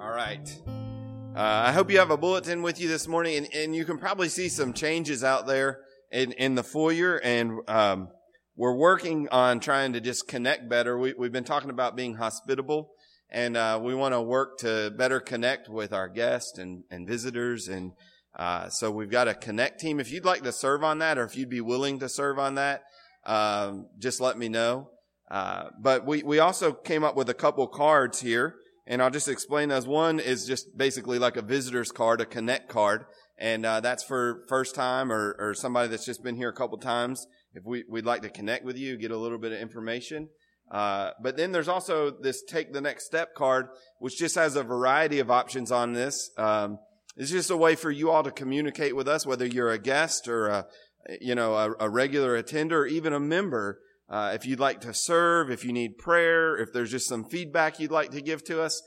All right. Uh, I hope you have a bulletin with you this morning, and, and you can probably see some changes out there in, in the foyer. And um, we're working on trying to just connect better. We, we've been talking about being hospitable, and uh, we want to work to better connect with our guests and, and visitors. And uh, so we've got a connect team. If you'd like to serve on that, or if you'd be willing to serve on that, um, just let me know. Uh, but we, we also came up with a couple cards here and I'll just explain those. One is just basically like a visitor's card, a connect card. And, uh, that's for first time or, or somebody that's just been here a couple times. If we, we'd like to connect with you, get a little bit of information. Uh, but then there's also this take the next step card, which just has a variety of options on this. Um, it's just a way for you all to communicate with us, whether you're a guest or a, you know, a, a regular attender or even a member. Uh, if you'd like to serve, if you need prayer, if there's just some feedback you'd like to give to us,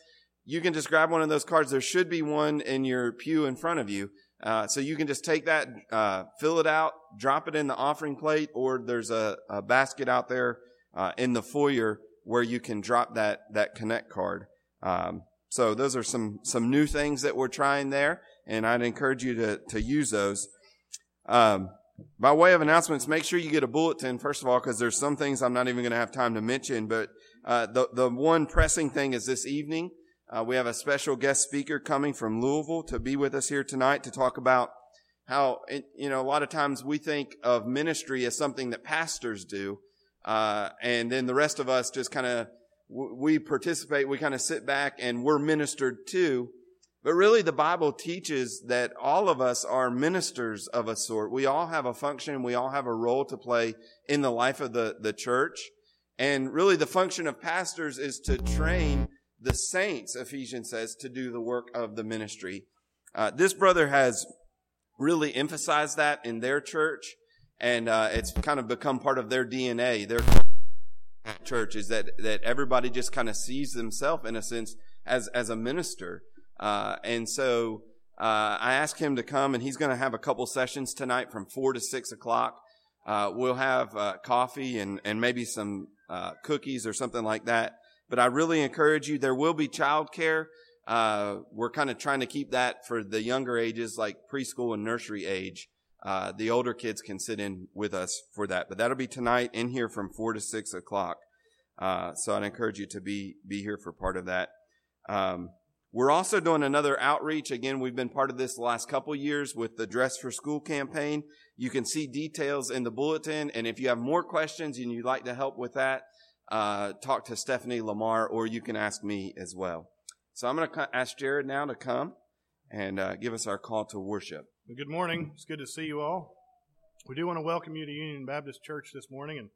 you can just grab one of those cards. There should be one in your pew in front of you. Uh, so you can just take that, uh, fill it out, drop it in the offering plate, or there's a, a basket out there uh, in the foyer where you can drop that that connect card. Um, so those are some some new things that we're trying there, and I'd encourage you to to use those. Um, by way of announcements, make sure you get a bulletin, first of all, because there's some things I'm not even going to have time to mention. But uh, the, the one pressing thing is this evening, uh, we have a special guest speaker coming from Louisville to be with us here tonight to talk about how, you know, a lot of times we think of ministry as something that pastors do. Uh, and then the rest of us just kind of, we participate, we kind of sit back and we're ministered to. But really, the Bible teaches that all of us are ministers of a sort. We all have a function. We all have a role to play in the life of the, the church. And really, the function of pastors is to train the saints, Ephesians says, to do the work of the ministry. Uh, this brother has really emphasized that in their church, and uh, it's kind of become part of their DNA. Their church is that that everybody just kind of sees themselves in a sense as as a minister. Uh, and so uh, I asked him to come, and he's going to have a couple sessions tonight from four to six o'clock. Uh, we'll have uh, coffee and and maybe some uh, cookies or something like that. But I really encourage you. There will be childcare. Uh, we're kind of trying to keep that for the younger ages, like preschool and nursery age. the older kids can sit in with us for that, but that'll be tonight in here from four to six o'clock. so I'd encourage you to be be here for part of that. Um, we're also doing another outreach. Again, we've been part of this the last couple years with the Dress for School campaign. You can see details in the bulletin. And if you have more questions and you'd like to help with that, uh, talk to Stephanie Lamar or you can ask me as well. So I'm going to ask Jared now to come and uh, give us our call to worship. Good morning. It's good to see you all. We do want to welcome you to Union Baptist Church this morning and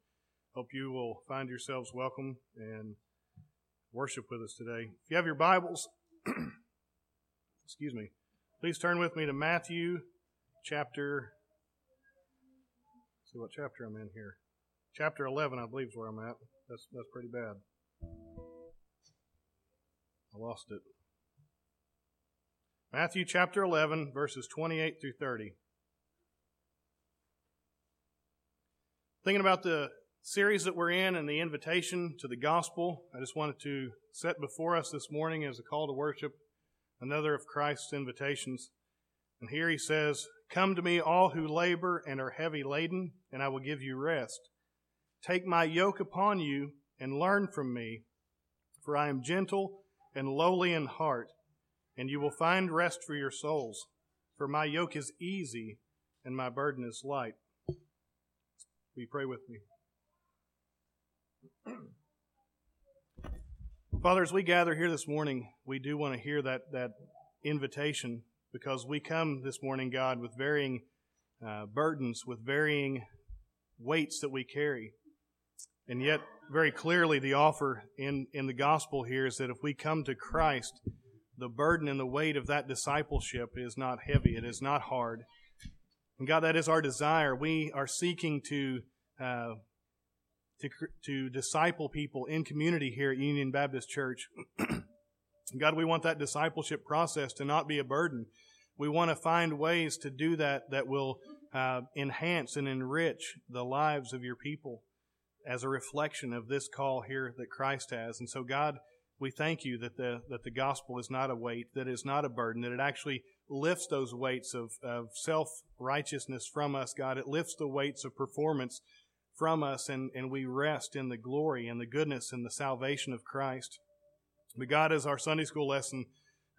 hope you will find yourselves welcome and worship with us today. If you have your Bibles, Excuse me. Please turn with me to Matthew chapter. see what chapter I'm in here. Chapter 11, I believe, is where I'm at. That's that's pretty bad. I lost it. Matthew chapter 11, verses 28 through 30. Thinking about the series that we're in and the invitation to the gospel, I just wanted to set before us this morning as a call to worship another of Christ's invitations. And here he says, Come to me, all who labor and are heavy laden, and I will give you rest. Take my yoke upon you and learn from me, for I am gentle and lowly in heart, and you will find rest for your souls. For my yoke is easy and my burden is light. Will you pray with me? Father, as we gather here this morning, we do want to hear that, that invitation because we come this morning, God, with varying uh, burdens, with varying weights that we carry. And yet, very clearly, the offer in, in the gospel here is that if we come to Christ, the burden and the weight of that discipleship is not heavy, it is not hard. And God, that is our desire. We are seeking to uh, to, to disciple people in community here at Union Baptist Church. God, we want that discipleship process to not be a burden. We want to find ways to do that that will uh, enhance and enrich the lives of your people as a reflection of this call here that Christ has. And so, God, we thank you that the, that the gospel is not a weight, that it is not a burden, that it actually lifts those weights of, of self righteousness from us, God. It lifts the weights of performance from us, and, and we rest in the glory and the goodness and the salvation of Christ. But God, as our Sunday school lesson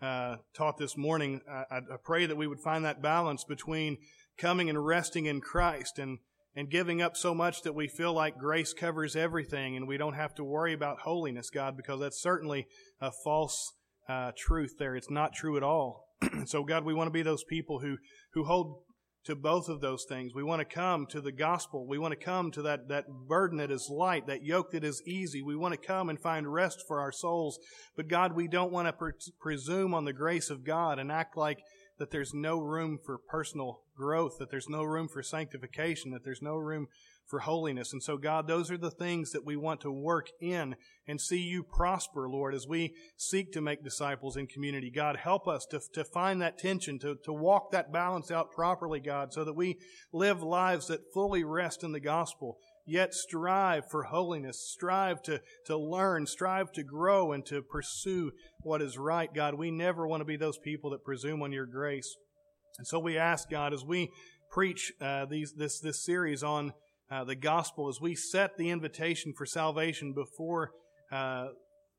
uh, taught this morning, I, I pray that we would find that balance between coming and resting in Christ and and giving up so much that we feel like grace covers everything and we don't have to worry about holiness, God, because that's certainly a false uh, truth there. It's not true at all. so, God, we want to be those people who, who hold to both of those things. We want to come to the gospel. We want to come to that, that burden that is light, that yoke that is easy. We want to come and find rest for our souls. But God, we don't want to pre- presume on the grace of God and act like that there's no room for personal growth, that there's no room for sanctification, that there's no room for holiness. And so, God, those are the things that we want to work in and see you prosper, Lord, as we seek to make disciples in community. God, help us to, to find that tension, to, to walk that balance out properly, God, so that we live lives that fully rest in the gospel yet strive for holiness, strive to, to learn, strive to grow, and to pursue what is right, God. We never want to be those people that presume on your grace. And so we ask, God, as we preach uh, these, this, this series on uh, the gospel, as we set the invitation for salvation before uh,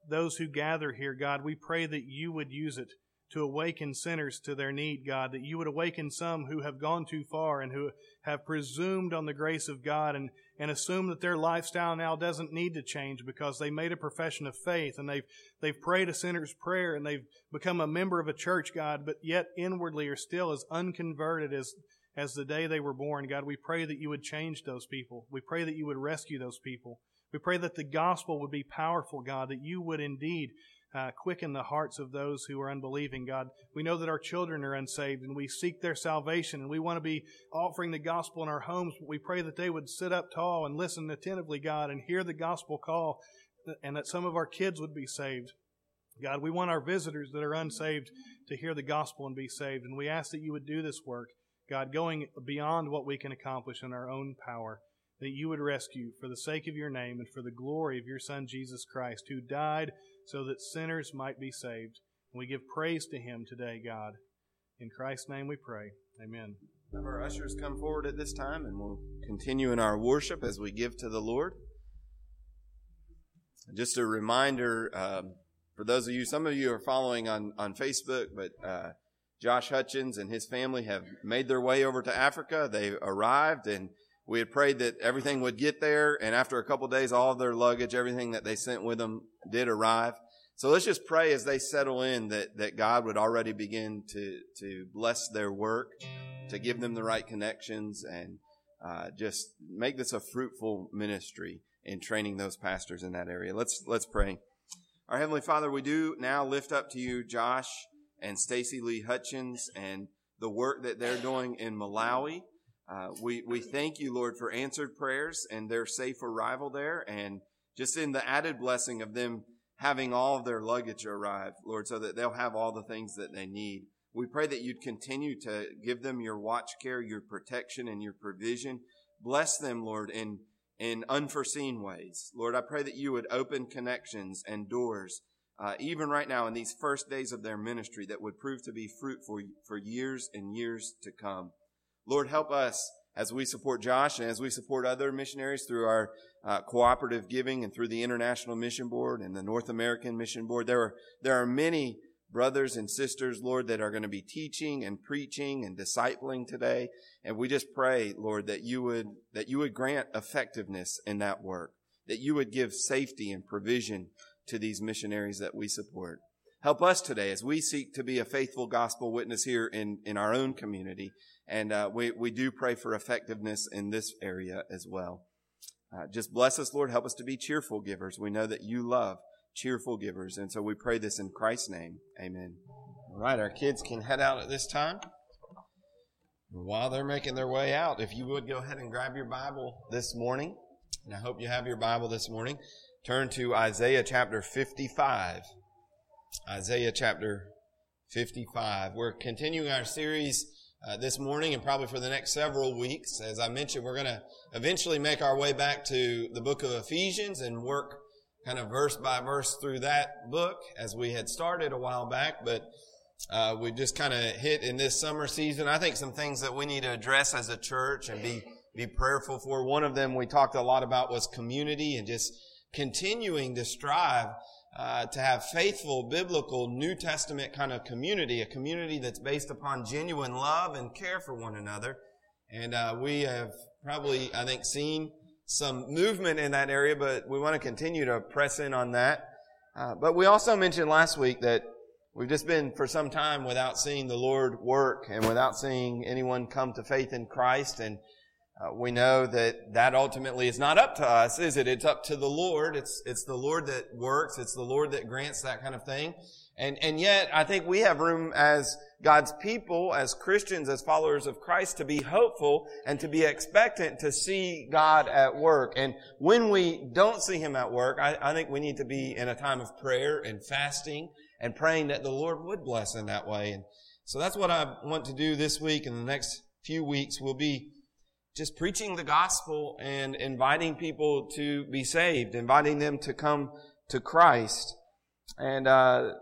those who gather here, God, we pray that you would use it to awaken sinners to their need, God, that you would awaken some who have gone too far and who have presumed on the grace of God and, and assume that their lifestyle now doesn't need to change because they made a profession of faith and they've, they've prayed a sinner's prayer and they've become a member of a church, God, but yet inwardly are still as unconverted as, as the day they were born. God, we pray that you would change those people. We pray that you would rescue those people. We pray that the gospel would be powerful, God, that you would indeed uh, quicken the hearts of those who are unbelieving, God. We know that our children are unsaved and we seek their salvation and we want to be offering the gospel in our homes, but we pray that they would sit up tall and listen attentively, God, and hear the gospel call and that some of our kids would be saved. God, we want our visitors that are unsaved to hear the gospel and be saved. And we ask that you would do this work, God, going beyond what we can accomplish in our own power, that you would rescue for the sake of your name and for the glory of your Son, Jesus Christ, who died so that sinners might be saved. We give praise to him today, God. In Christ's name we pray. Amen. Have our ushers come forward at this time and we'll continue in our worship as we give to the Lord. Just a reminder um, for those of you, some of you are following on, on Facebook, but uh, Josh Hutchins and his family have made their way over to Africa. They arrived and we had prayed that everything would get there. And after a couple days, all of their luggage, everything that they sent with them did arrive. So let's just pray as they settle in that, that God would already begin to, to bless their work, to give them the right connections and, uh, just make this a fruitful ministry in training those pastors in that area. Let's, let's pray. Our Heavenly Father, we do now lift up to you Josh and Stacy Lee Hutchins and the work that they're doing in Malawi. Uh, we, we thank you, Lord, for answered prayers and their safe arrival there and just in the added blessing of them having all of their luggage arrive, Lord, so that they'll have all the things that they need. We pray that you'd continue to give them your watch care, your protection, and your provision. Bless them, Lord, in, in unforeseen ways. Lord, I pray that you would open connections and doors, uh, even right now in these first days of their ministry that would prove to be fruitful for years and years to come. Lord, help us as we support Josh and as we support other missionaries through our uh, cooperative giving and through the International Mission Board and the North American Mission Board. There are, there are many brothers and sisters, Lord, that are going to be teaching and preaching and discipling today. And we just pray, Lord, that you would, that you would grant effectiveness in that work, that you would give safety and provision to these missionaries that we support. Help us today as we seek to be a faithful gospel witness here in, in our own community and uh, we, we do pray for effectiveness in this area as well. Uh, just bless us, Lord. Help us to be cheerful givers. We know that you love cheerful givers. And so we pray this in Christ's name. Amen. All right, our kids can head out at this time. While they're making their way out, if you would go ahead and grab your Bible this morning, and I hope you have your Bible this morning. Turn to Isaiah chapter 55. Isaiah chapter 55. We're continuing our series uh, this morning and probably for the next several weeks. As I mentioned, we're going to eventually make our way back to the book of Ephesians and work kind of verse by verse through that book as we had started a while back, but uh, we just kind of hit in this summer season. I think some things that we need to address as a church and be be prayerful for. One of them we talked a lot about was community and just continuing to strive uh, to have faithful, biblical, New Testament kind of community, a community that's based upon genuine love and care for one another. And uh, we have probably, I think, seen some movement in that area, but we want to continue to press in on that. Uh, but we also mentioned last week that we've just been for some time without seeing the Lord work and without seeing anyone come to faith in Christ. And uh, we know that that ultimately is not up to us, is it? It's up to the Lord. It's, it's the Lord that works. It's the Lord that grants that kind of thing. And, and yet, I think we have room as God's people, as Christians, as followers of Christ, to be hopeful and to be expectant to see God at work. And when we don't see Him at work, I, I think we need to be in a time of prayer and fasting and praying that the Lord would bless in that way. And so that's what I want to do this week and the next few weeks will be just preaching the gospel and inviting people to be saved, inviting them to come to Christ. And uh,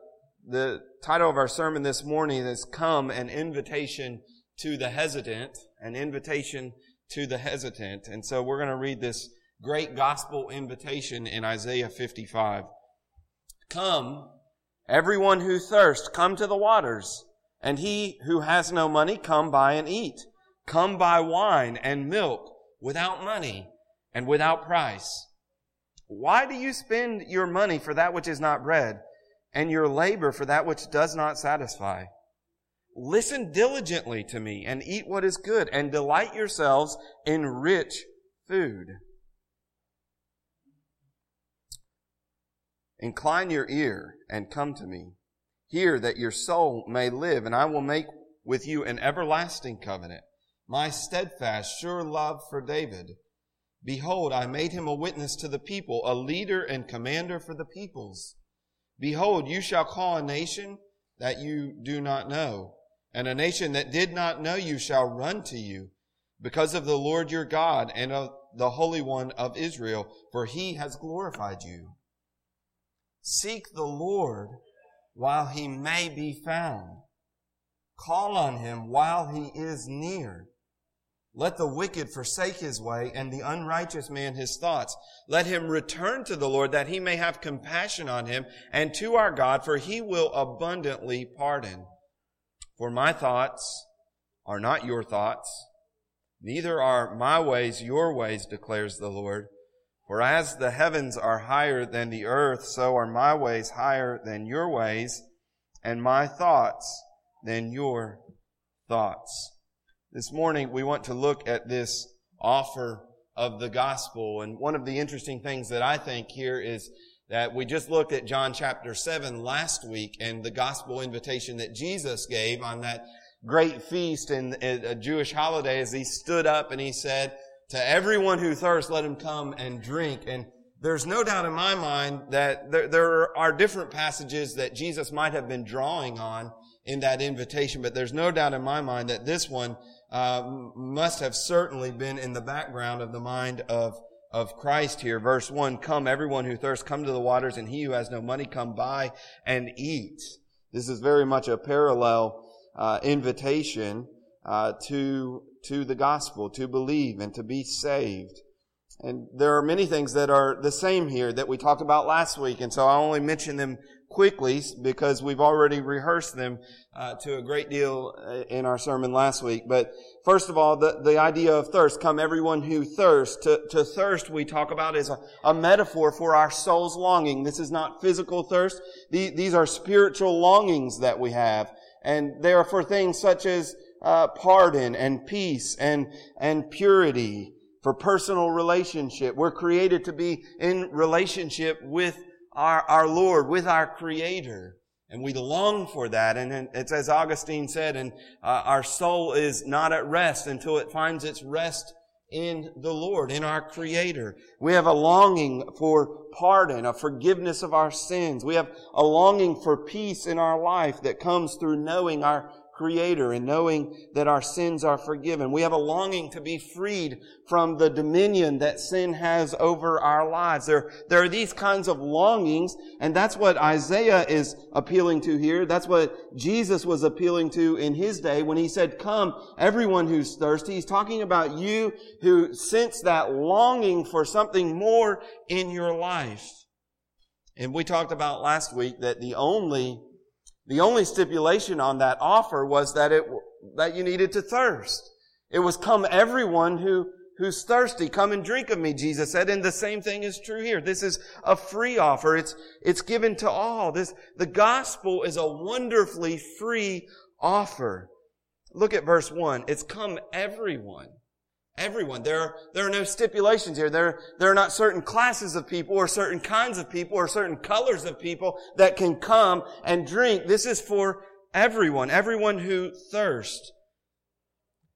the title of our sermon this morning is Come, an invitation to the hesitant, an invitation to the hesitant. And so we're going to read this great gospel invitation in Isaiah 55. Come, everyone who thirsts, come to the waters, and he who has no money, come buy and eat. Come buy wine and milk without money and without price. Why do you spend your money for that which is not bread and your labor for that which does not satisfy? Listen diligently to me and eat what is good and delight yourselves in rich food. Incline your ear and come to me. Hear that your soul may live and I will make with you an everlasting covenant my steadfast, sure love for David. Behold, I made him a witness to the people, a leader and commander for the peoples. Behold, you shall call a nation that you do not know, and a nation that did not know you shall run to you, because of the Lord your God and of the Holy One of Israel, for he has glorified you. Seek the Lord while he may be found. Call on him while he is near. Let the wicked forsake his way and the unrighteous man his thoughts. Let him return to the Lord that he may have compassion on him and to our God, for he will abundantly pardon. For my thoughts are not your thoughts, neither are my ways your ways, declares the Lord. For as the heavens are higher than the earth, so are my ways higher than your ways, and my thoughts than your thoughts. This morning we want to look at this offer of the gospel. And one of the interesting things that I think here is that we just looked at John chapter 7 last week and the gospel invitation that Jesus gave on that great feast and a Jewish holiday as he stood up and he said, to everyone who thirsts, let him come and drink. And there's no doubt in my mind that there, there are different passages that Jesus might have been drawing on in that invitation, but there's no doubt in my mind that this one uh, must have certainly been in the background of the mind of of Christ here. Verse one: Come, everyone who thirsts, come to the waters, and he who has no money, come buy and eat. This is very much a parallel uh, invitation uh, to to the gospel, to believe and to be saved. And there are many things that are the same here that we talked about last week, and so I only mention them quickly because we've already rehearsed them uh, to a great deal uh, in our sermon last week. But first of all, the, the idea of thirst, come everyone who thirsts. To, to thirst we talk about is a, a metaphor for our soul's longing. This is not physical thirst. These, these are spiritual longings that we have. And they are for things such as uh, pardon and peace and, and purity for personal relationship. We're created to be in relationship with our, our Lord, with our Creator. And we long for that. And it's as Augustine said, and uh, our soul is not at rest until it finds its rest in the Lord, in our Creator. We have a longing for pardon, a forgiveness of our sins. We have a longing for peace in our life that comes through knowing our creator and knowing that our sins are forgiven. We have a longing to be freed from the dominion that sin has over our lives. There, there are these kinds of longings, and that's what Isaiah is appealing to here. That's what Jesus was appealing to in his day when he said, come, everyone who's thirsty. He's talking about you who sense that longing for something more in your life. And we talked about last week that the only the only stipulation on that offer was that it, that you needed to thirst. It was come everyone who, who's thirsty, come and drink of me, Jesus said. And the same thing is true here. This is a free offer. It's, it's given to all. This, the gospel is a wonderfully free offer. Look at verse one. It's come everyone. Everyone. There are, there are no stipulations here. There, there are not certain classes of people or certain kinds of people or certain colors of people that can come and drink. This is for everyone, everyone who thirsts.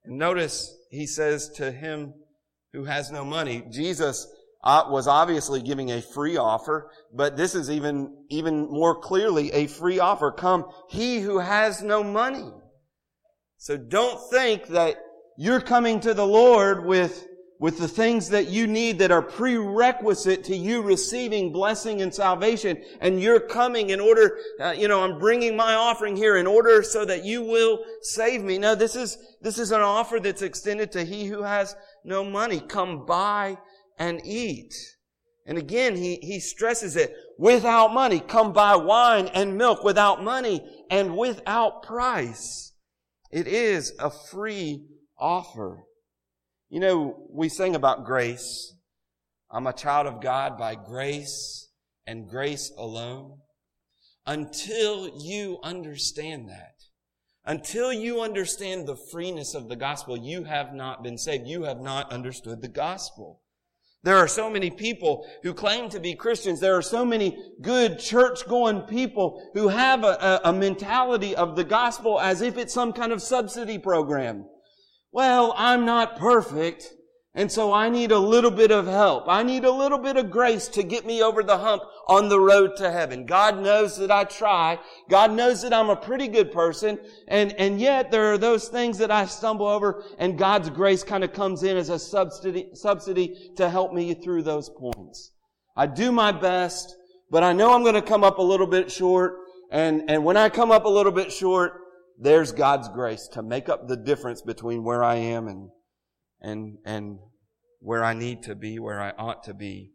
Notice he says to him who has no money, Jesus uh, was obviously giving a free offer, but this is even, even more clearly a free offer. Come, he who has no money. So don't think that you're coming to the Lord with, with the things that you need that are prerequisite to you receiving blessing and salvation. And you're coming in order, uh, you know, I'm bringing my offering here in order so that you will save me. No, this is, this is an offer that's extended to he who has no money. Come buy and eat. And again, he, he stresses it without money. Come buy wine and milk without money and without price. It is a free offer. You know, we sing about grace. I'm a child of God by grace and grace alone. Until you understand that, until you understand the freeness of the gospel, you have not been saved. You have not understood the gospel. There are so many people who claim to be Christians. There are so many good church going people who have a, a, a mentality of the gospel as if it's some kind of subsidy program. Well, I'm not perfect, and so I need a little bit of help. I need a little bit of grace to get me over the hump on the road to heaven. God knows that I try. God knows that I'm a pretty good person, and, and yet there are those things that I stumble over, and God's grace kind of comes in as a subsidy, subsidy to help me through those points. I do my best, but I know I'm going to come up a little bit short, and, and when I come up a little bit short, there's God's grace to make up the difference between where I am and, and, and where I need to be, where I ought to be.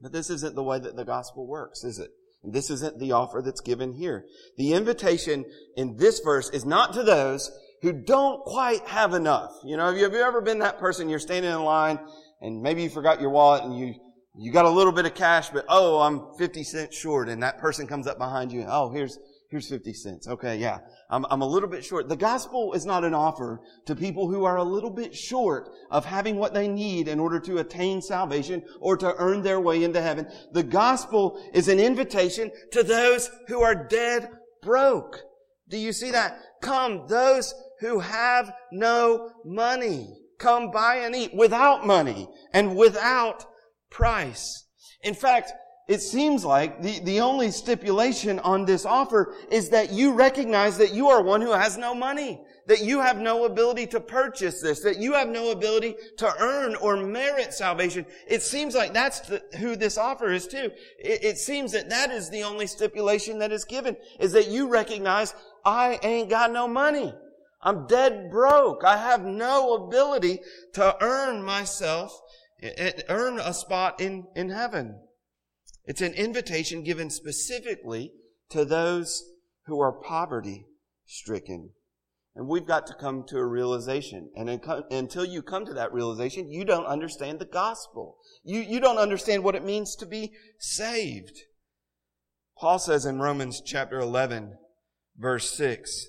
But this isn't the way that the gospel works, is it? And this isn't the offer that's given here. The invitation in this verse is not to those who don't quite have enough. You know, have you, have you ever been that person? You're standing in line and maybe you forgot your wallet and you, you got a little bit of cash, but oh, I'm 50 cents short. And that person comes up behind you. Oh, here's, here's 50 cents. Okay. Yeah. I'm, I'm a little bit short. The gospel is not an offer to people who are a little bit short of having what they need in order to attain salvation or to earn their way into heaven. The gospel is an invitation to those who are dead broke. Do you see that? Come, those who have no money. Come buy and eat without money and without price. In fact, it seems like the, the only stipulation on this offer is that you recognize that you are one who has no money, that you have no ability to purchase this, that you have no ability to earn or merit salvation. It seems like that's the, who this offer is to. It, it seems that that is the only stipulation that is given, is that you recognize, I ain't got no money. I'm dead broke. I have no ability to earn myself, earn a spot in, in heaven. It's an invitation given specifically to those who are poverty stricken. And we've got to come to a realization. And until you come to that realization, you don't understand the gospel. You, you don't understand what it means to be saved. Paul says in Romans chapter 11, verse 6,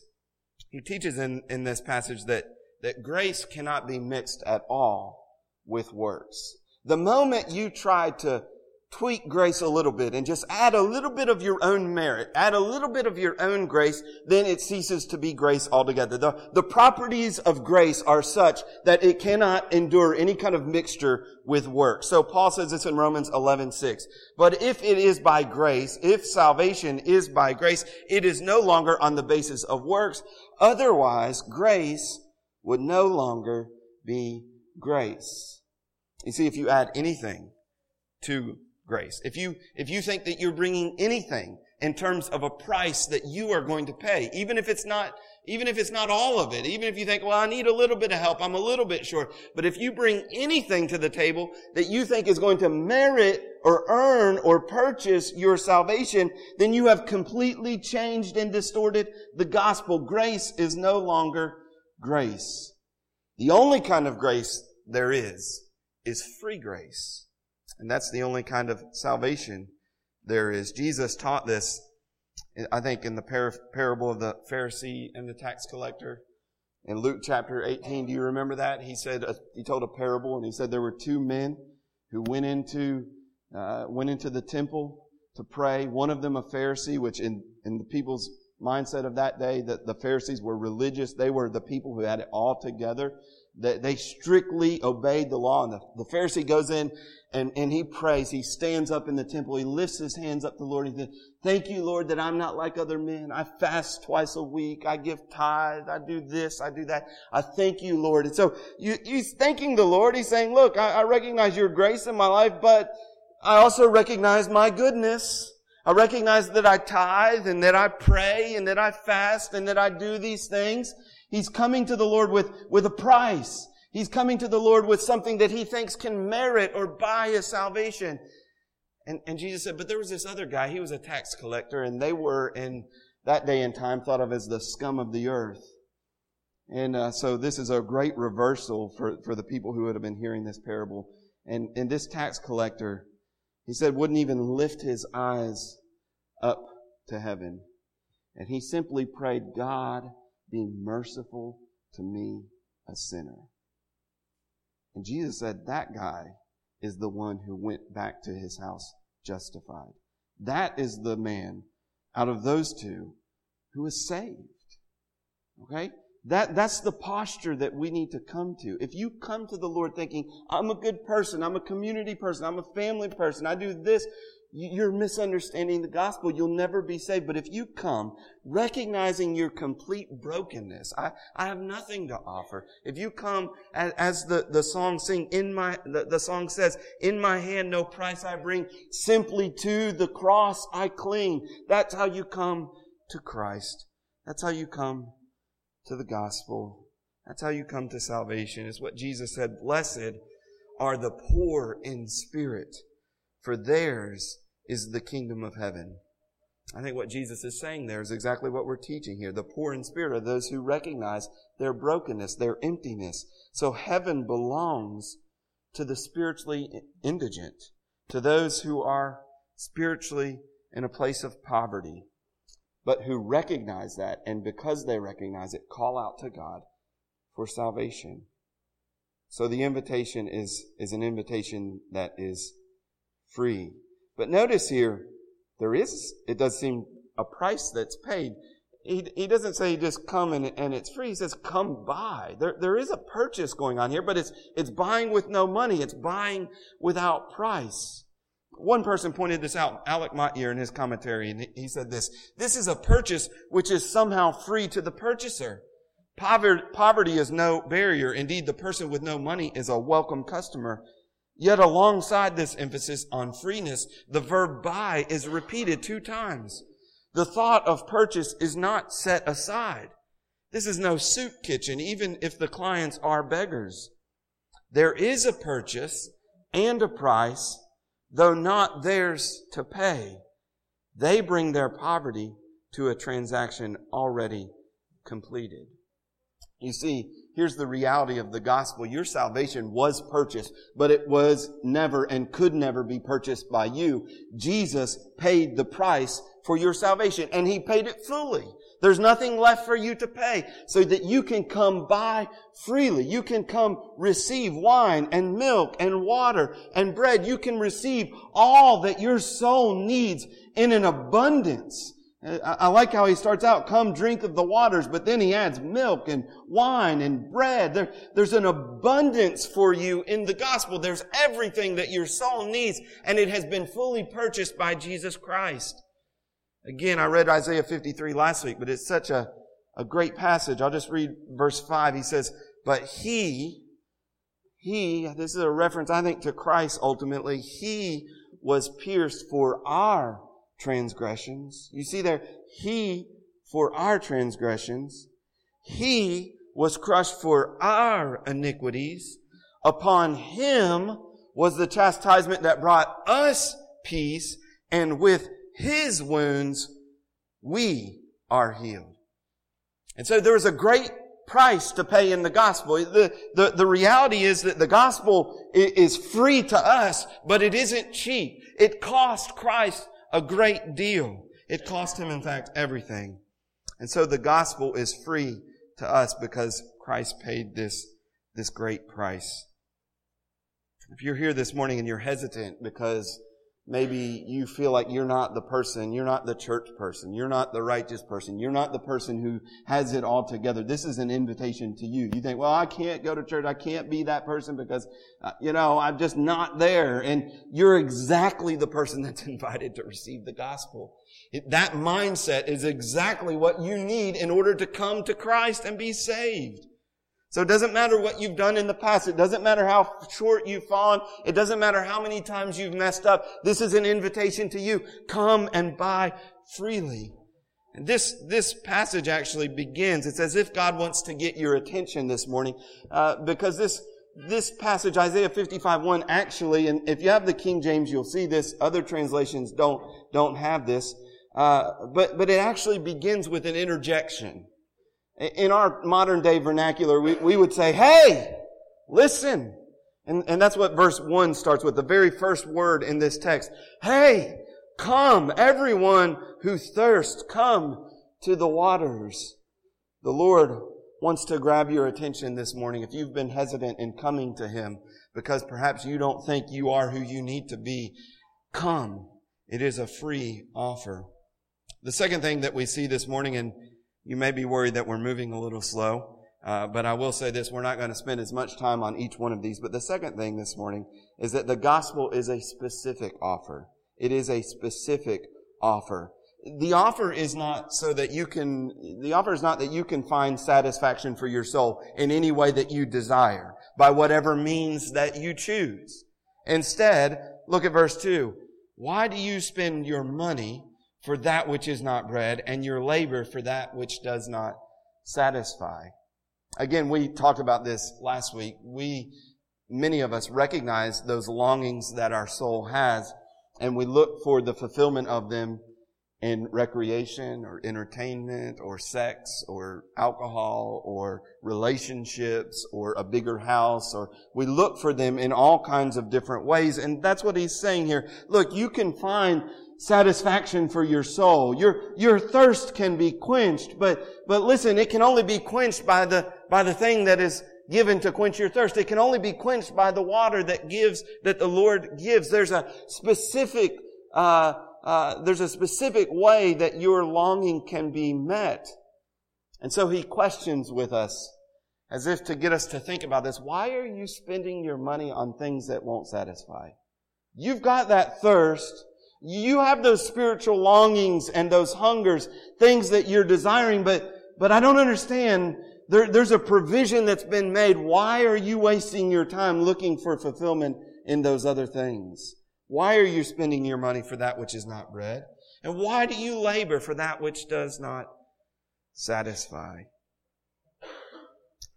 he teaches in, in this passage that, that grace cannot be mixed at all with works. The moment you try to tweak grace a little bit and just add a little bit of your own merit, add a little bit of your own grace, then it ceases to be grace altogether. The, the properties of grace are such that it cannot endure any kind of mixture with work. So Paul says this in Romans 11, 6. But if it is by grace, if salvation is by grace, it is no longer on the basis of works. Otherwise, grace would no longer be grace. You see, if you add anything to grace. If you, if you think that you're bringing anything in terms of a price that you are going to pay, even if it's not, even if it's not all of it, even if you think, well, I need a little bit of help, I'm a little bit short. But if you bring anything to the table that you think is going to merit or earn or purchase your salvation, then you have completely changed and distorted the gospel. Grace is no longer grace. The only kind of grace there is, is free grace. And that's the only kind of salvation there is. Jesus taught this, I think, in the par- parable of the Pharisee and the tax collector. In Luke chapter 18, do you remember that? He said, uh, he told a parable and he said there were two men who went into, uh, went into the temple to pray. One of them a Pharisee, which in, in the people's mindset of that day, that the Pharisees were religious. They were the people who had it all together. They, they strictly obeyed the law. And the, the Pharisee goes in and, and he prays. He stands up in the temple. He lifts his hands up to the Lord. He says, Thank you, Lord, that I'm not like other men. I fast twice a week. I give tithe. I do this. I do that. I thank you, Lord. And so you, he's thanking the Lord. He's saying, Look, I, I recognize your grace in my life, but I also recognize my goodness. I recognize that I tithe and that I pray and that I fast and that I do these things. He's coming to the Lord with, with a price. He's coming to the Lord with something that he thinks can merit or buy his salvation. And, and Jesus said, but there was this other guy, he was a tax collector, and they were in that day and time thought of as the scum of the earth. And uh, so this is a great reversal for, for the people who would have been hearing this parable. And, and this tax collector, he said, wouldn't even lift his eyes up to heaven. And he simply prayed, God, be merciful to me, a sinner. And Jesus said that guy is the one who went back to his house justified. That is the man out of those two who is saved. Okay? That, that's the posture that we need to come to. If you come to the Lord thinking, I'm a good person, I'm a community person, I'm a family person, I do this, you're misunderstanding the gospel. You'll never be saved. But if you come recognizing your complete brokenness, I, I have nothing to offer. If you come as, as the, the song sing in my, the, the song says, in my hand no price I bring, simply to the cross I cling. That's how you come to Christ. That's how you come to the gospel. That's how you come to salvation. Is what Jesus said, blessed are the poor in spirit for theirs is the kingdom of heaven. I think what Jesus is saying there is exactly what we're teaching here. The poor in spirit are those who recognize their brokenness, their emptiness. So heaven belongs to the spiritually indigent, to those who are spiritually in a place of poverty, but who recognize that and because they recognize it, call out to God for salvation. So the invitation is, is an invitation that is free. But notice here, there is, it does seem a price that's paid. He, he doesn't say just come and, and it's free. He says come buy. There, there is a purchase going on here, but it's, it's buying with no money. It's buying without price. One person pointed this out, Alec Motyer in his commentary, and he said this, this is a purchase which is somehow free to the purchaser. Poverty is no barrier. Indeed, the person with no money is a welcome customer Yet alongside this emphasis on freeness, the verb buy is repeated two times. The thought of purchase is not set aside. This is no soup kitchen, even if the clients are beggars. There is a purchase and a price, though not theirs to pay. They bring their poverty to a transaction already completed. You see, here's the reality of the gospel. Your salvation was purchased, but it was never and could never be purchased buy you. Jesus paid the price for your salvation and he paid it fully. There's nothing left for you to pay so that you can come by freely. You can come receive wine and milk and water and bread. You can receive all that your soul needs in an abundance. Uh, I like how he starts out, come drink of the waters, but then he adds milk and wine and bread. There, there's an abundance for you in the gospel. There's everything that your soul needs, and it has been fully purchased by Jesus Christ. Again, I read Isaiah 53 last week, but it's such a, a great passage. I'll just read verse 5. He says, But he, he, this is a reference, I think, to Christ ultimately, he was pierced for our transgressions. You see there, He for our transgressions. He was crushed for our iniquities. Upon Him was the chastisement that brought us peace, and with His wounds we are healed. And so there is a great price to pay in the gospel. The, the, the reality is that the gospel is free to us, but it isn't cheap. It cost Christ a great deal. It cost him, in fact, everything. And so the gospel is free to us because Christ paid this, this great price. If you're here this morning and you're hesitant because Maybe you feel like you're not the person, you're not the church person, you're not the righteous person, you're not the person who has it all together. This is an invitation to you. You think, well, I can't go to church, I can't be that person because, uh, you know, I'm just not there. And you're exactly the person that's invited to receive the gospel. It, that mindset is exactly what you need in order to come to Christ and be saved. So it doesn't matter what you've done in the past. It doesn't matter how short you've fallen. It doesn't matter how many times you've messed up. This is an invitation to you. Come and buy freely. And this, this passage actually begins. It's as if God wants to get your attention this morning, uh, because this, this passage, Isaiah 55, 1, actually, and if you have the King James, you'll see this. Other translations don't, don't have this. Uh, but, but it actually begins with an interjection. In our modern day vernacular, we, we would say, hey, listen. And, and that's what verse 1 starts with, the very first word in this text. Hey, come, everyone who thirsts, come to the waters. The Lord wants to grab your attention this morning if you've been hesitant in coming to Him because perhaps you don't think you are who you need to be. Come. It is a free offer. The second thing that we see this morning in you may be worried that we're moving a little slow, uh, but I will say this, we're not going to spend as much time on each one of these. But the second thing this morning is that the gospel is a specific offer. It is a specific offer. The offer is not so that you can, the offer is not that you can find satisfaction for your soul in any way that you desire, by whatever means that you choose. Instead, look at verse 2. Why do you spend your money for that which is not bread, and your labor for that which does not satisfy. Again, we talked about this last week. We, many of us recognize those longings that our soul has, and we look for the fulfillment of them in recreation or entertainment or sex or alcohol or relationships or a bigger house or we look for them in all kinds of different ways. And that's what he's saying here. Look, you can find satisfaction for your soul. Your, your thirst can be quenched, but, but listen, it can only be quenched by the, by the thing that is given to quench your thirst. It can only be quenched by the water that gives, that the Lord gives. There's a specific, uh, uh, there's a specific way that your longing can be met. And so he questions with us as if to get us to think about this. Why are you spending your money on things that won't satisfy? You've got that thirst. You have those spiritual longings and those hungers, things that you're desiring, but, but I don't understand. There, there's a provision that's been made. Why are you wasting your time looking for fulfillment in those other things? Why are you spending your money for that which is not bread? And why do you labor for that which does not satisfy?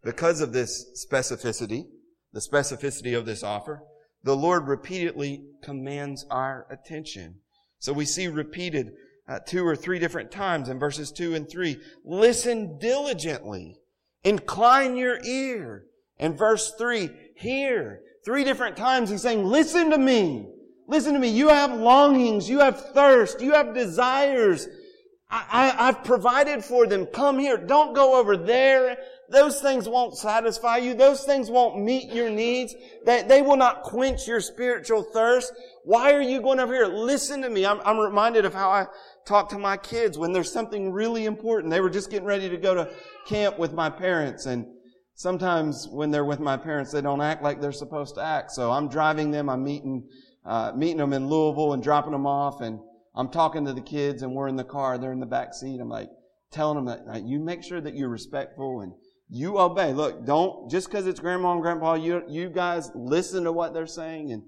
Because of this specificity, the specificity of this offer, the Lord repeatedly commands our attention. So we see repeated uh, two or three different times in verses two and three. Listen diligently Incline your ear. And verse three, hear. Three different times he's saying, listen to me. Listen to me. You have longings. You have thirst. You have desires. I, have provided for them. Come here. Don't go over there. Those things won't satisfy you. Those things won't meet your needs. They, they will not quench your spiritual thirst. Why are you going over here? Listen to me. I'm, I'm reminded of how I talk to my kids when there's something really important. They were just getting ready to go to camp with my parents and sometimes when they're with my parents, they don't act like they're supposed to act. So I'm driving them. I'm meeting, uh, meeting them in Louisville and dropping them off and I'm talking to the kids and we're in the car. They're in the back seat. I'm like telling them that you make sure that you're respectful and you obey. Look, don't, just cause it's grandma and grandpa, you, you guys listen to what they're saying and,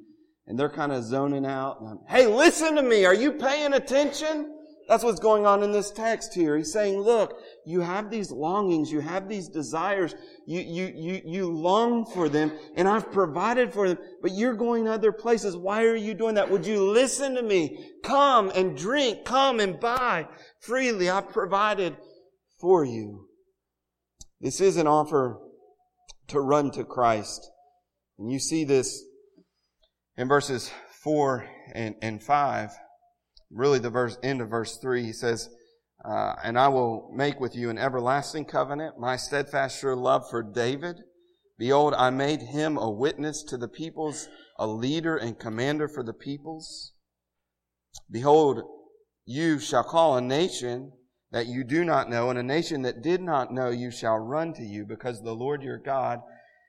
and they're kind of zoning out. hey, listen to me. Are you paying attention? That's what's going on in this text here. He's saying, look, you have these longings, you have these desires, you, you, you, you long for them, and I've provided for them, but you're going other places. Why are you doing that? Would you listen to me? Come and drink, come and buy freely. I've provided for you. This is an offer to run to Christ. And you see this in verses 4 and, and 5 really the verse, end of verse 3, he says, uh, and I will make with you an everlasting covenant, my steadfast sure love for David. Behold, I made him a witness to the peoples, a leader and commander for the peoples. Behold, you shall call a nation that you do not know, and a nation that did not know you shall run to you, because the Lord your God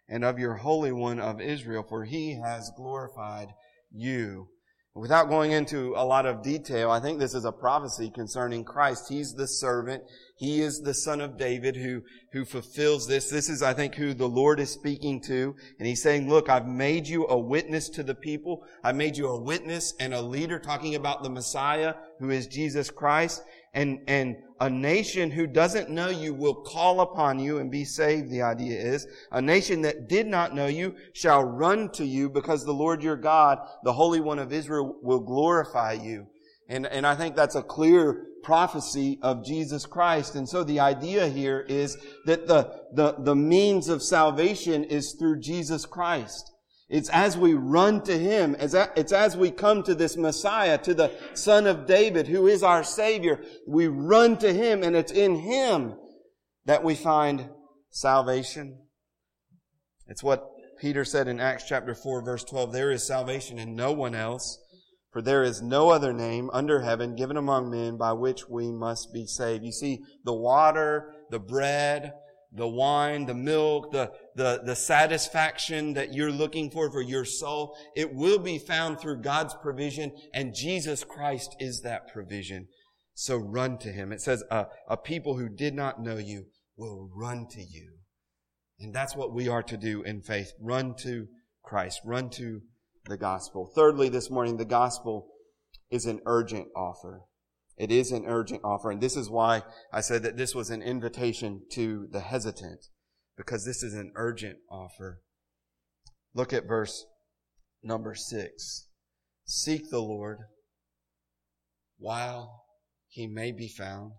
and of your Holy One of Israel, for he has glorified you. Without going into a lot of detail, I think this is a prophecy concerning Christ. He's the servant. He is the son of David who, who fulfills this. This is, I think, who the Lord is speaking to. And he's saying, look, I've made you a witness to the people. I've made you a witness and a leader talking about the Messiah who is Jesus Christ and, and a nation who doesn't know you will call upon you and be saved, the idea is. A nation that did not know you shall run to you because the Lord your God, the Holy One of Israel, will glorify you. And, and I think that's a clear prophecy of Jesus Christ. And so the idea here is that the, the, the means of salvation is through Jesus Christ. It's as we run to Him, As it's as we come to this Messiah, to the Son of David, who is our Savior. We run to Him and it's in Him that we find salvation. It's what Peter said in Acts chapter 4 verse 12. There is salvation in no one else, for there is no other name under heaven given among men by which we must be saved. You see, the water, the bread, the wine, the milk, the, the, the satisfaction that you're looking for for your soul, it will be found through God's provision, and Jesus Christ is that provision. So run to Him. It says, uh, a people who did not know you will run to you. And that's what we are to do in faith. Run to Christ. Run to the gospel. Thirdly, this morning, the gospel is an urgent offer. It is an urgent offer. And this is why I said that this was an invitation to the hesitant, because this is an urgent offer. Look at verse number six. Seek the Lord while he may be found.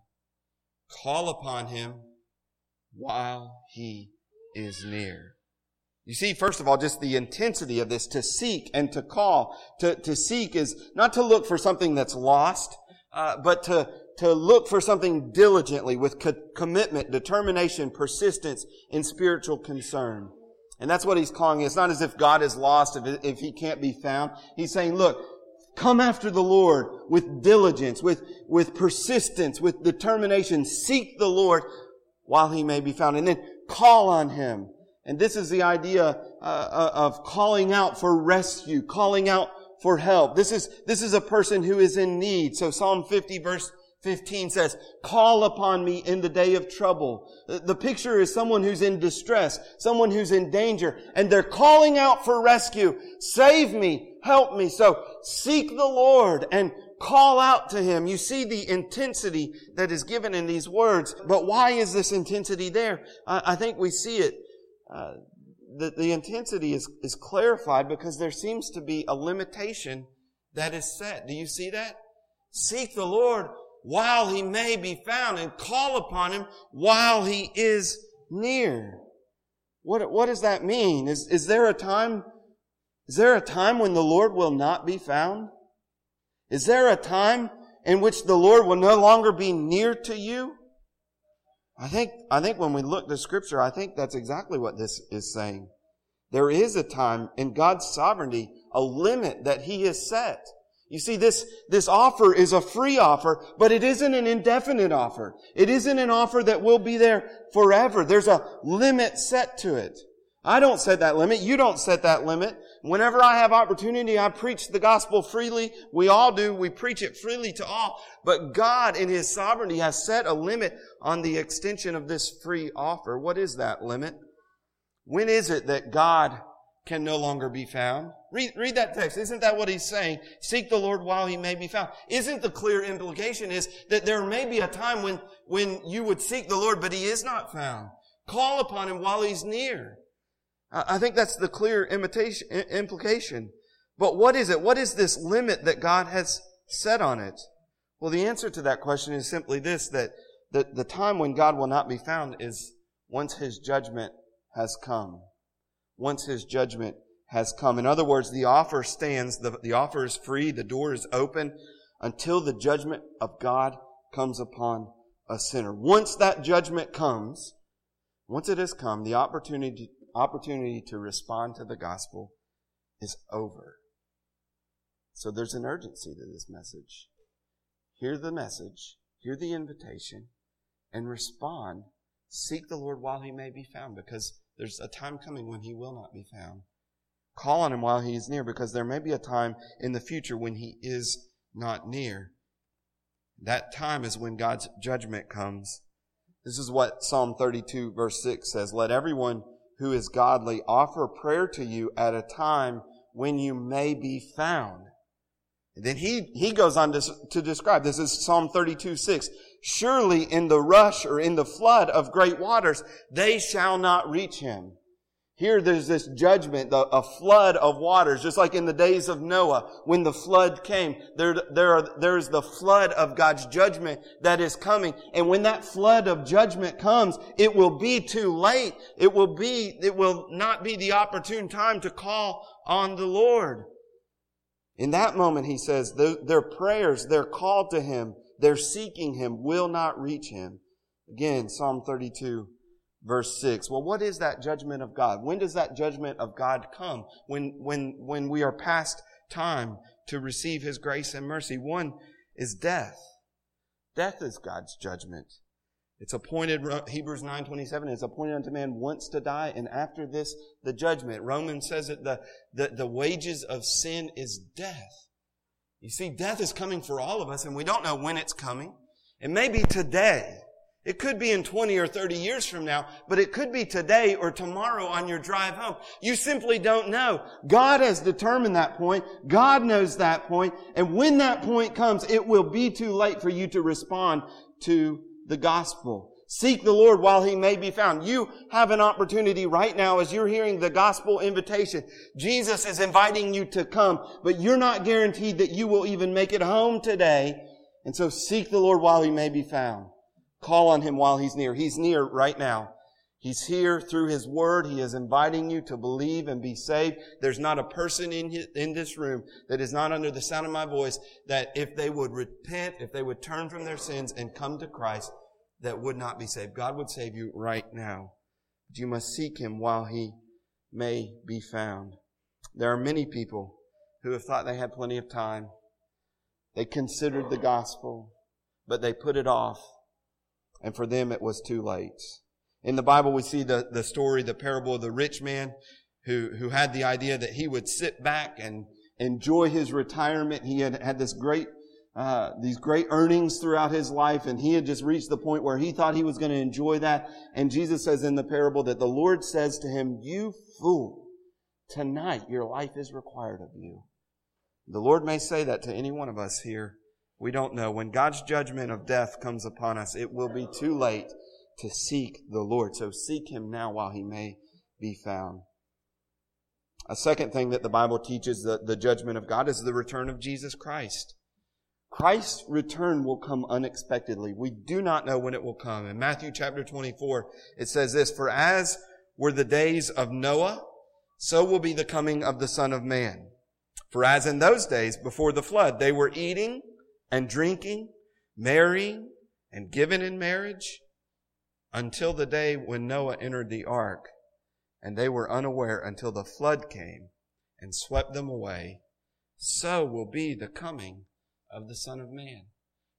Call upon him while he is near. You see, first of all, just the intensity of this to seek and to call. To, to seek is not to look for something that's lost, uh, but to, to look for something diligently with co- commitment, determination, persistence, and spiritual concern. And that's what he's calling it. It's not as if God is lost if, if he can't be found. He's saying, look, come after the Lord with diligence, with, with persistence, with determination. Seek the Lord while he may be found. And then call on him. And this is the idea uh, uh of calling out for rescue, calling out for help. This is, this is a person who is in need. So Psalm 50 verse 15 says, call upon me in the day of trouble. The picture is someone who's in distress, someone who's in danger, and they're calling out for rescue. Save me, help me. So seek the Lord and call out to Him. You see the intensity that is given in these words. But why is this intensity there? I, I think we see it. Uh, the, the intensity is, is clarified because there seems to be a limitation that is set. Do you see that? Seek the Lord while he may be found and call upon him while he is near. What, what does that mean? Is, is there a time, is there a time when the Lord will not be found? Is there a time in which the Lord will no longer be near to you? I think, I think when we look to scripture, I think that's exactly what this is saying. There is a time in God's sovereignty, a limit that He has set. You see, this, this offer is a free offer, but it isn't an indefinite offer. It isn't an offer that will be there forever. There's a limit set to it. I don't set that limit. You don't set that limit. Whenever I have opportunity, I preach the gospel freely. We all do. We preach it freely to all. But God in His sovereignty has set a limit on the extension of this free offer. What is that limit? When is it that God can no longer be found? Read, read that text. Isn't that what he's saying? Seek the Lord while he may be found. Isn't the clear implication is that there may be a time when, when you would seek the Lord, but he is not found. Call upon him while he's near. I think that's the clear implication. But what is it? What is this limit that God has set on it? Well, the answer to that question is simply this, that the, the time when God will not be found is once his judgment has come. Once his judgment has come. In other words, the offer stands, the, the offer is free, the door is open until the judgment of God comes upon a sinner. Once that judgment comes, once it has come, the opportunity opportunity to respond to the gospel is over. So there's an urgency to this message. Hear the message, hear the invitation, and respond. Seek the Lord while he may be found, because there's a time coming when he will not be found. Call on him while he is near, because there may be a time in the future when he is not near. That time is when God's judgment comes. This is what Psalm 32 verse 6 says. Let everyone who is godly offer prayer to you at a time when you may be found. And then he, he goes on to, to describe, this is Psalm 32, 6. Surely in the rush or in the flood of great waters, they shall not reach him. Here there's this judgment, a flood of waters, just like in the days of Noah, when the flood came. There, there are, there's the flood of God's judgment that is coming. And when that flood of judgment comes, it will be too late. It will be, it will not be the opportune time to call on the Lord. In that moment, he says, their prayers, their call to him, their seeking him will not reach him. Again, Psalm 32 verse 6. Well, what is that judgment of God? When does that judgment of God come? When, when, when we are past time to receive His grace and mercy. One is death. Death is God's judgment. It's appointed, Hebrews 9.27, it's appointed unto man once to die, and after this, the judgment. Romans says that the, the, the wages of sin is death. You see, death is coming for all of us, and we don't know when it's coming. It may be today. It could be in 20 or 30 years from now, but it could be today or tomorrow on your drive home. You simply don't know. God has determined that point. God knows that point. And when that point comes, it will be too late for you to respond to the gospel. Seek the Lord while he may be found. You have an opportunity right now as you're hearing the gospel invitation. Jesus is inviting you to come, but you're not guaranteed that you will even make it home today. And so seek the Lord while he may be found. Call on him while he's near. He's near right now. He's here through his word. He is inviting you to believe and be saved. There's not a person in, his, in this room that is not under the sound of my voice that if they would repent, if they would turn from their sins and come to Christ, that would not be saved. God would save you right now. But you must seek him while he may be found. There are many people who have thought they had plenty of time. They considered the gospel, but they put it off and for them it was too late. In the Bible, we see the, the story, the parable of the rich man who, who had the idea that he would sit back and enjoy his retirement. He had had this great, uh, these great earnings throughout his life, and he had just reached the point where he thought he was going to enjoy that. And Jesus says in the parable that the Lord says to him, "You fool, tonight your life is required of you." The Lord may say that to any one of us here we don't know. When God's judgment of death comes upon us, it will be too late to seek the Lord. So seek Him now while He may be found. A second thing that the Bible teaches the, the judgment of God is the return of Jesus Christ. Christ's return will come unexpectedly. We do not know when it will come. In Matthew chapter 24, it says this, For as were the days of Noah, so will be the coming of the Son of Man. For as in those days before the flood, they were eating and drinking, marrying and given in marriage until the day when Noah entered the ark, and they were unaware until the flood came and swept them away. So will be the coming of the Son of Man.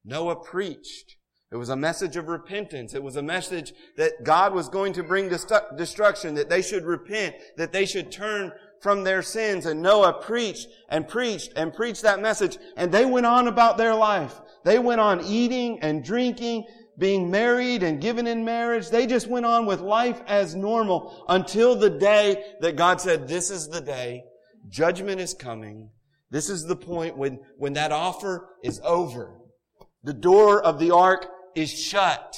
Noah preached. It was a message of repentance. It was a message that God was going to bring destruction, that they should repent, that they should turn from their sins. And Noah preached and preached and preached that message. And they went on about their life. They went on eating and drinking, being married and given in marriage. They just went on with life as normal until the day that God said, this is the day. Judgment is coming. This is the point when, when that offer is over. The door of the ark is shut.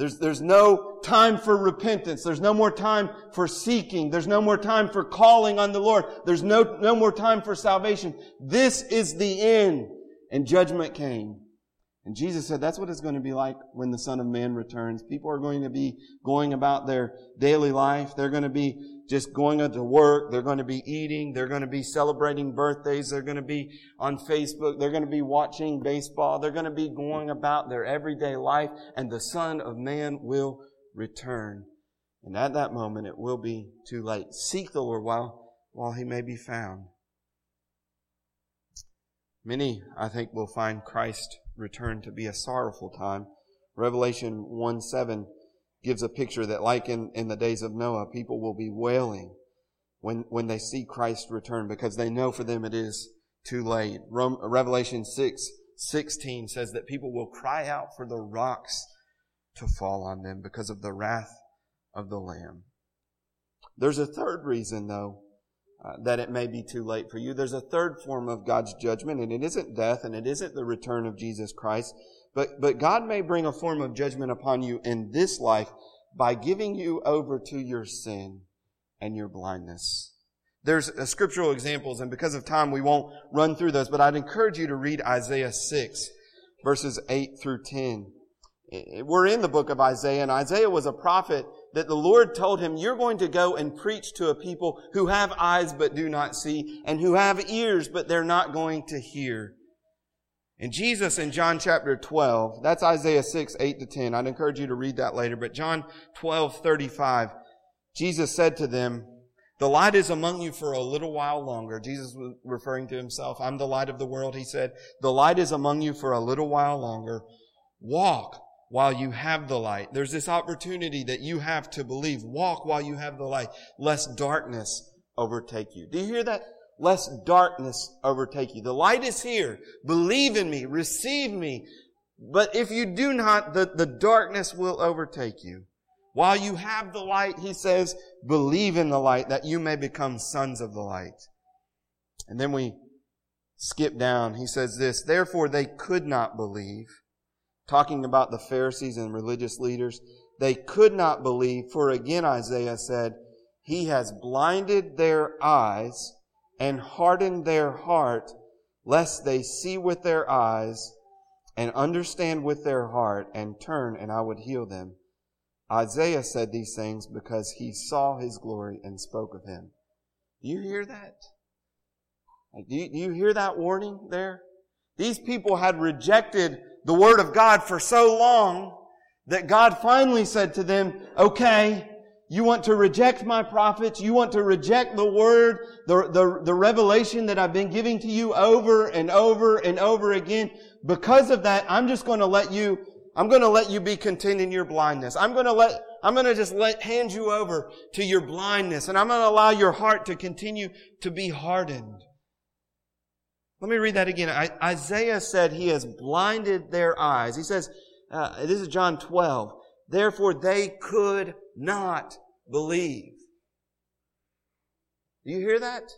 There's, there's no time for repentance. There's no more time for seeking. There's no more time for calling on the Lord. There's no, no more time for salvation. This is the end. And judgment came. And Jesus said that's what it's going to be like when the Son of Man returns. People are going to be going about their daily life. They're going to be just going to work. They're going to be eating. They're going to be celebrating birthdays. They're going to be on Facebook. They're going to be watching baseball. They're going to be going about their everyday life and the Son of Man will return. And at that moment, it will be too late. Seek the Lord while, while he may be found. Many, I think, will find Christ return to be a sorrowful time. Revelation 1 7 gives a picture that like in, in the days of Noah, people will be wailing when, when they see Christ return because they know for them it is too late. Rome, Revelation 6, 16 says that people will cry out for the rocks to fall on them because of the wrath of the Lamb. There's a third reason though, uh, that it may be too late for you. There's a third form of God's judgment and it isn't death and it isn't the return of Jesus Christ. But, but God may bring a form of judgment upon you in this life by giving you over to your sin and your blindness. There's uh, scriptural examples, and because of time, we won't run through those, but I'd encourage you to read Isaiah 6, verses 8 through 10. We're in the book of Isaiah, and Isaiah was a prophet that the Lord told him, you're going to go and preach to a people who have eyes but do not see, and who have ears but they're not going to hear. And Jesus in John chapter 12, that's Isaiah 6, 8 to 10. I'd encourage you to read that later. But John 12, 35, Jesus said to them, the light is among you for a little while longer. Jesus was referring to himself. I'm the light of the world. He said, the light is among you for a little while longer. Walk while you have the light. There's this opportunity that you have to believe. Walk while you have the light, lest darkness overtake you. Do you hear that? Lest darkness overtake you. The light is here. Believe in me. Receive me. But if you do not, the, the darkness will overtake you. While you have the light, he says, believe in the light that you may become sons of the light. And then we skip down. He says this, therefore they could not believe. Talking about the Pharisees and religious leaders, they could not believe, for again Isaiah said, He has blinded their eyes and harden their heart, lest they see with their eyes and understand with their heart and turn and I would heal them. Isaiah said these things because he saw his glory and spoke of him. Do you hear that? Do you, do you hear that warning there? These people had rejected the word of God for so long that God finally said to them, okay, you want to reject my prophets. You want to reject the word, the, the, the revelation that I've been giving to you over and over and over again. Because of that, I'm just going to let you, I'm going to let you be content in your blindness. I'm going to let, I'm going to just let, hand you over to your blindness and I'm going to allow your heart to continue to be hardened. Let me read that again. I, Isaiah said he has blinded their eyes. He says, uh, this is John 12. Therefore they could not believe. Do you hear that?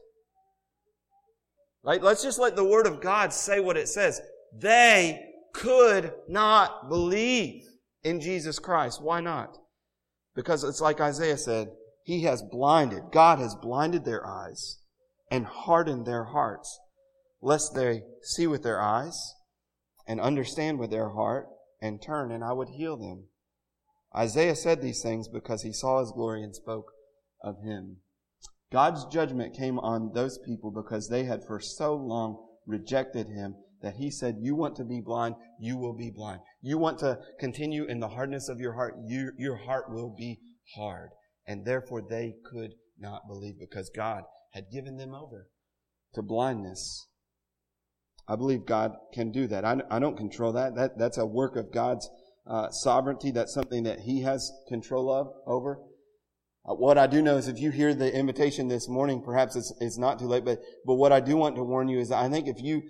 Right? Let's just let the Word of God say what it says. They could not believe in Jesus Christ. Why not? Because it's like Isaiah said, He has blinded, God has blinded their eyes and hardened their hearts, lest they see with their eyes and understand with their heart and turn, and I would heal them. Isaiah said these things because he saw his glory and spoke of him. God's judgment came on those people because they had for so long rejected him that he said, You want to be blind, you will be blind. You want to continue in the hardness of your heart, you, your heart will be hard. And therefore they could not believe because God had given them over to blindness. I believe God can do that. I, I don't control that. that. That's a work of God's uh, sovereignty. That's something that He has control of over. Uh, what I do know is if you hear the invitation this morning, perhaps it's, it's not too late, but, but what I do want to warn you is I think if you,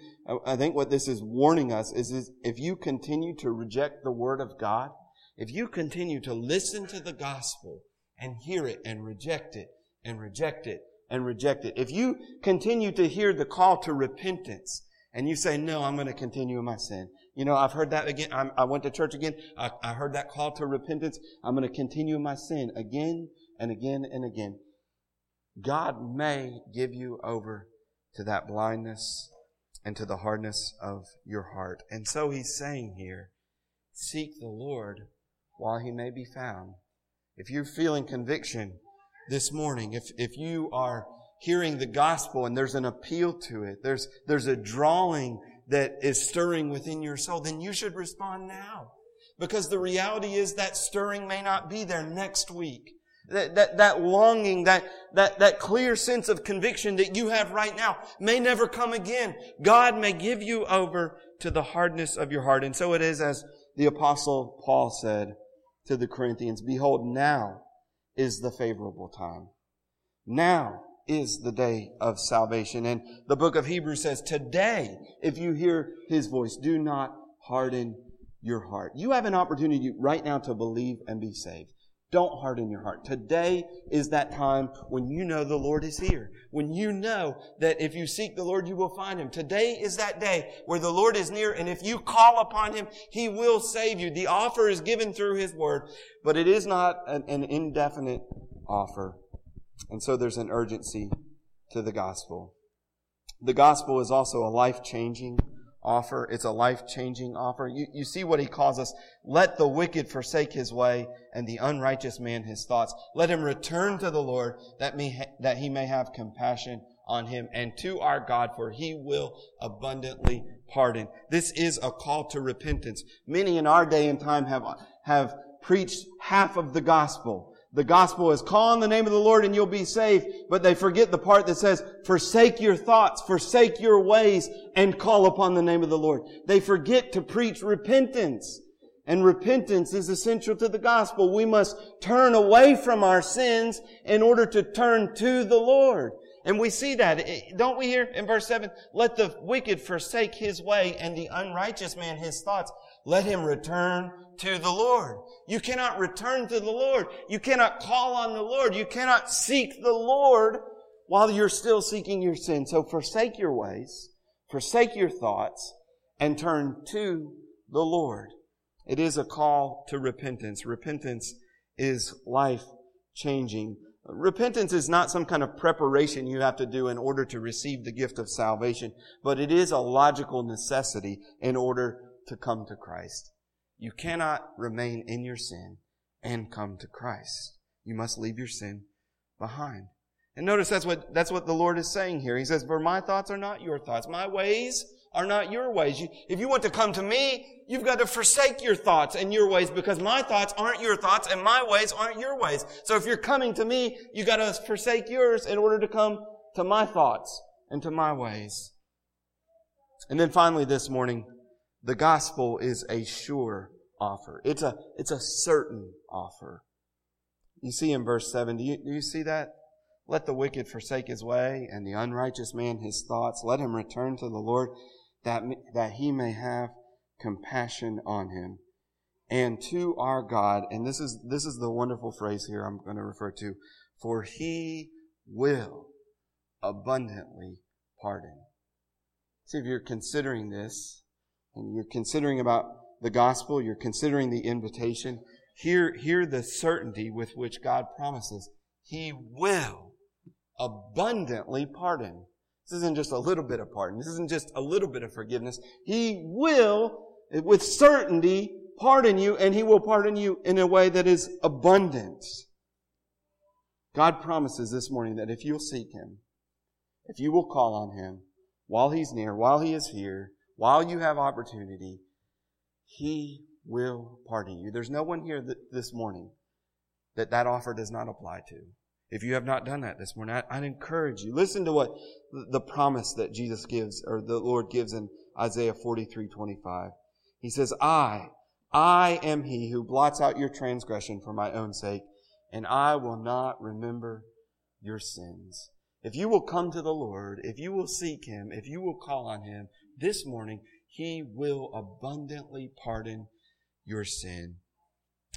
I think what this is warning us is, is if you continue to reject the Word of God, if you continue to listen to the gospel and hear it and reject it and reject it and reject it, if you continue to hear the call to repentance and you say, no, I'm going to continue in my sin. You know, I've heard that again. I'm, i went to church again. I, I heard that call to repentance. I'm going to continue my sin again and again and again. God may give you over to that blindness and to the hardness of your heart. And so he's saying here, seek the Lord while he may be found. If you're feeling conviction this morning, if, if you are hearing the gospel and there's an appeal to it, there's, there's a drawing that is stirring within your soul, then you should respond now. Because the reality is that stirring may not be there next week. That, that, that longing, that, that, that clear sense of conviction that you have right now may never come again. God may give you over to the hardness of your heart. And so it is as the apostle Paul said to the Corinthians, behold, now is the favorable time. Now is the day of salvation. And the book of Hebrews says, today, if you hear his voice, do not harden your heart. You have an opportunity right now to believe and be saved. Don't harden your heart. Today is that time when you know the Lord is here. When you know that if you seek the Lord, you will find Him. Today is that day where the Lord is near and if you call upon Him, He will save you. The offer is given through His Word, but it is not an, an indefinite offer. And so there's an urgency to the gospel. The gospel is also a life-changing offer. It's a life-changing offer. You, you see what he calls us. Let the wicked forsake his way and the unrighteous man his thoughts. Let him return to the Lord that, may, that he may have compassion on him and to our God for he will abundantly pardon. This is a call to repentance. Many in our day and time have, have preached half of the gospel. The gospel is call on the name of the Lord and you'll be saved. But they forget the part that says, forsake your thoughts, forsake your ways, and call upon the name of the Lord. They forget to preach repentance. And repentance is essential to the gospel. We must turn away from our sins in order to turn to the Lord. And we see that, eh, don't we hear in verse 7? Let the wicked forsake his way and the unrighteous man his thoughts. Let him return to the Lord. You cannot return to the Lord. You cannot call on the Lord. You cannot seek the Lord while you're still seeking your sin. So forsake your ways, forsake your thoughts, and turn to the Lord. It is a call to repentance. Repentance is life changing. Repentance is not some kind of preparation you have to do in order to receive the gift of salvation, but it is a logical necessity in order to come to Christ. You cannot remain in your sin and come to Christ. You must leave your sin behind. And notice that's what, that's what the Lord is saying here. He says, for my thoughts are not your thoughts. My ways are not your ways. You, if you want to come to me, you've got to forsake your thoughts and your ways because my thoughts aren't your thoughts and my ways aren't your ways. So if you're coming to me, you've got to forsake yours in order to come to my thoughts and to my ways. And then finally this morning, the gospel is a sure offer. It's a, it's a certain offer. You see in verse 7, do you, do you see that? Let the wicked forsake his way and the unrighteous man his thoughts. Let him return to the Lord that, that he may have compassion on him. And to our God, and this is, this is the wonderful phrase here I'm going to refer to, for he will abundantly pardon. See, if you're considering this, and you're considering about the gospel, you're considering the invitation, hear, hear the certainty with which God promises He will abundantly pardon. This isn't just a little bit of pardon. This isn't just a little bit of forgiveness. He will, with certainty, pardon you, and He will pardon you in a way that is abundant. God promises this morning that if you'll seek Him, if you will call on Him while He's near, while He is here, while you have opportunity, He will pardon you. There's no one here this morning that that offer does not apply to. If you have not done that this morning, I, would encourage you. Listen to what the promise that Jesus gives, or the Lord gives in Isaiah 43, 25. He says, I, I am he who blots out your transgression for my own sake, and I will not remember your sins. If you will come to the Lord, if you will seek him, if you will call on him this morning, he will abundantly pardon your sin.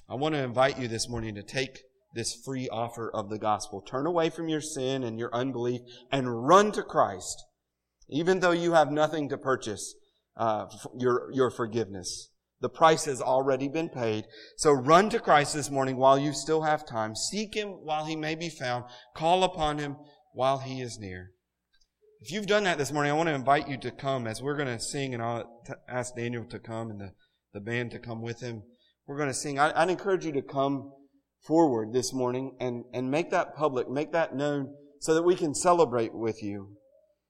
I want to invite you this morning to take this free offer of the gospel. Turn away from your sin and your unbelief and run to Christ, even though you have nothing to purchase uh, your, your forgiveness. The price has already been paid. So run to Christ this morning while you still have time. Seek Him while He may be found. Call upon Him while He is near. If you've done that this morning, I want to invite you to come as we're going to sing and I'll t- ask Daniel to come and the, the band to come with him. We're going to sing. I, I'd encourage you to come forward this morning and, and make that public, make that known so that we can celebrate with you.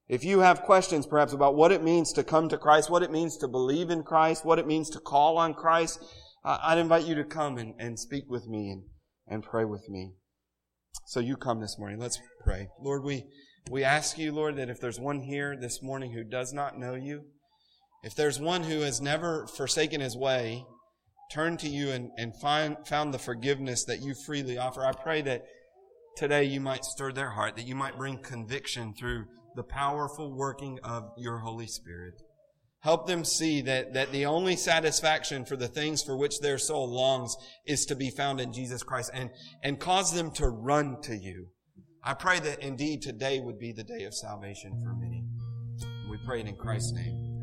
If you have questions perhaps about what it means to come to Christ, what it means to believe in Christ, what it means to call on Christ, I'd invite you to come and, and speak with me and, and pray with me. So you come this morning. Let's pray. Lord, we, we ask you, Lord, that if there's one here this morning who does not know you, if there's one who has never forsaken his way, turn to you and, and find, found the forgiveness that you freely offer. I pray that today you might stir their heart, that you might bring conviction through the powerful working of your Holy Spirit. Help them see that, that the only satisfaction for the things for which their soul longs is to be found in Jesus Christ and, and cause them to run to you. I pray that indeed today would be the day of salvation for many. We pray it in Christ's name.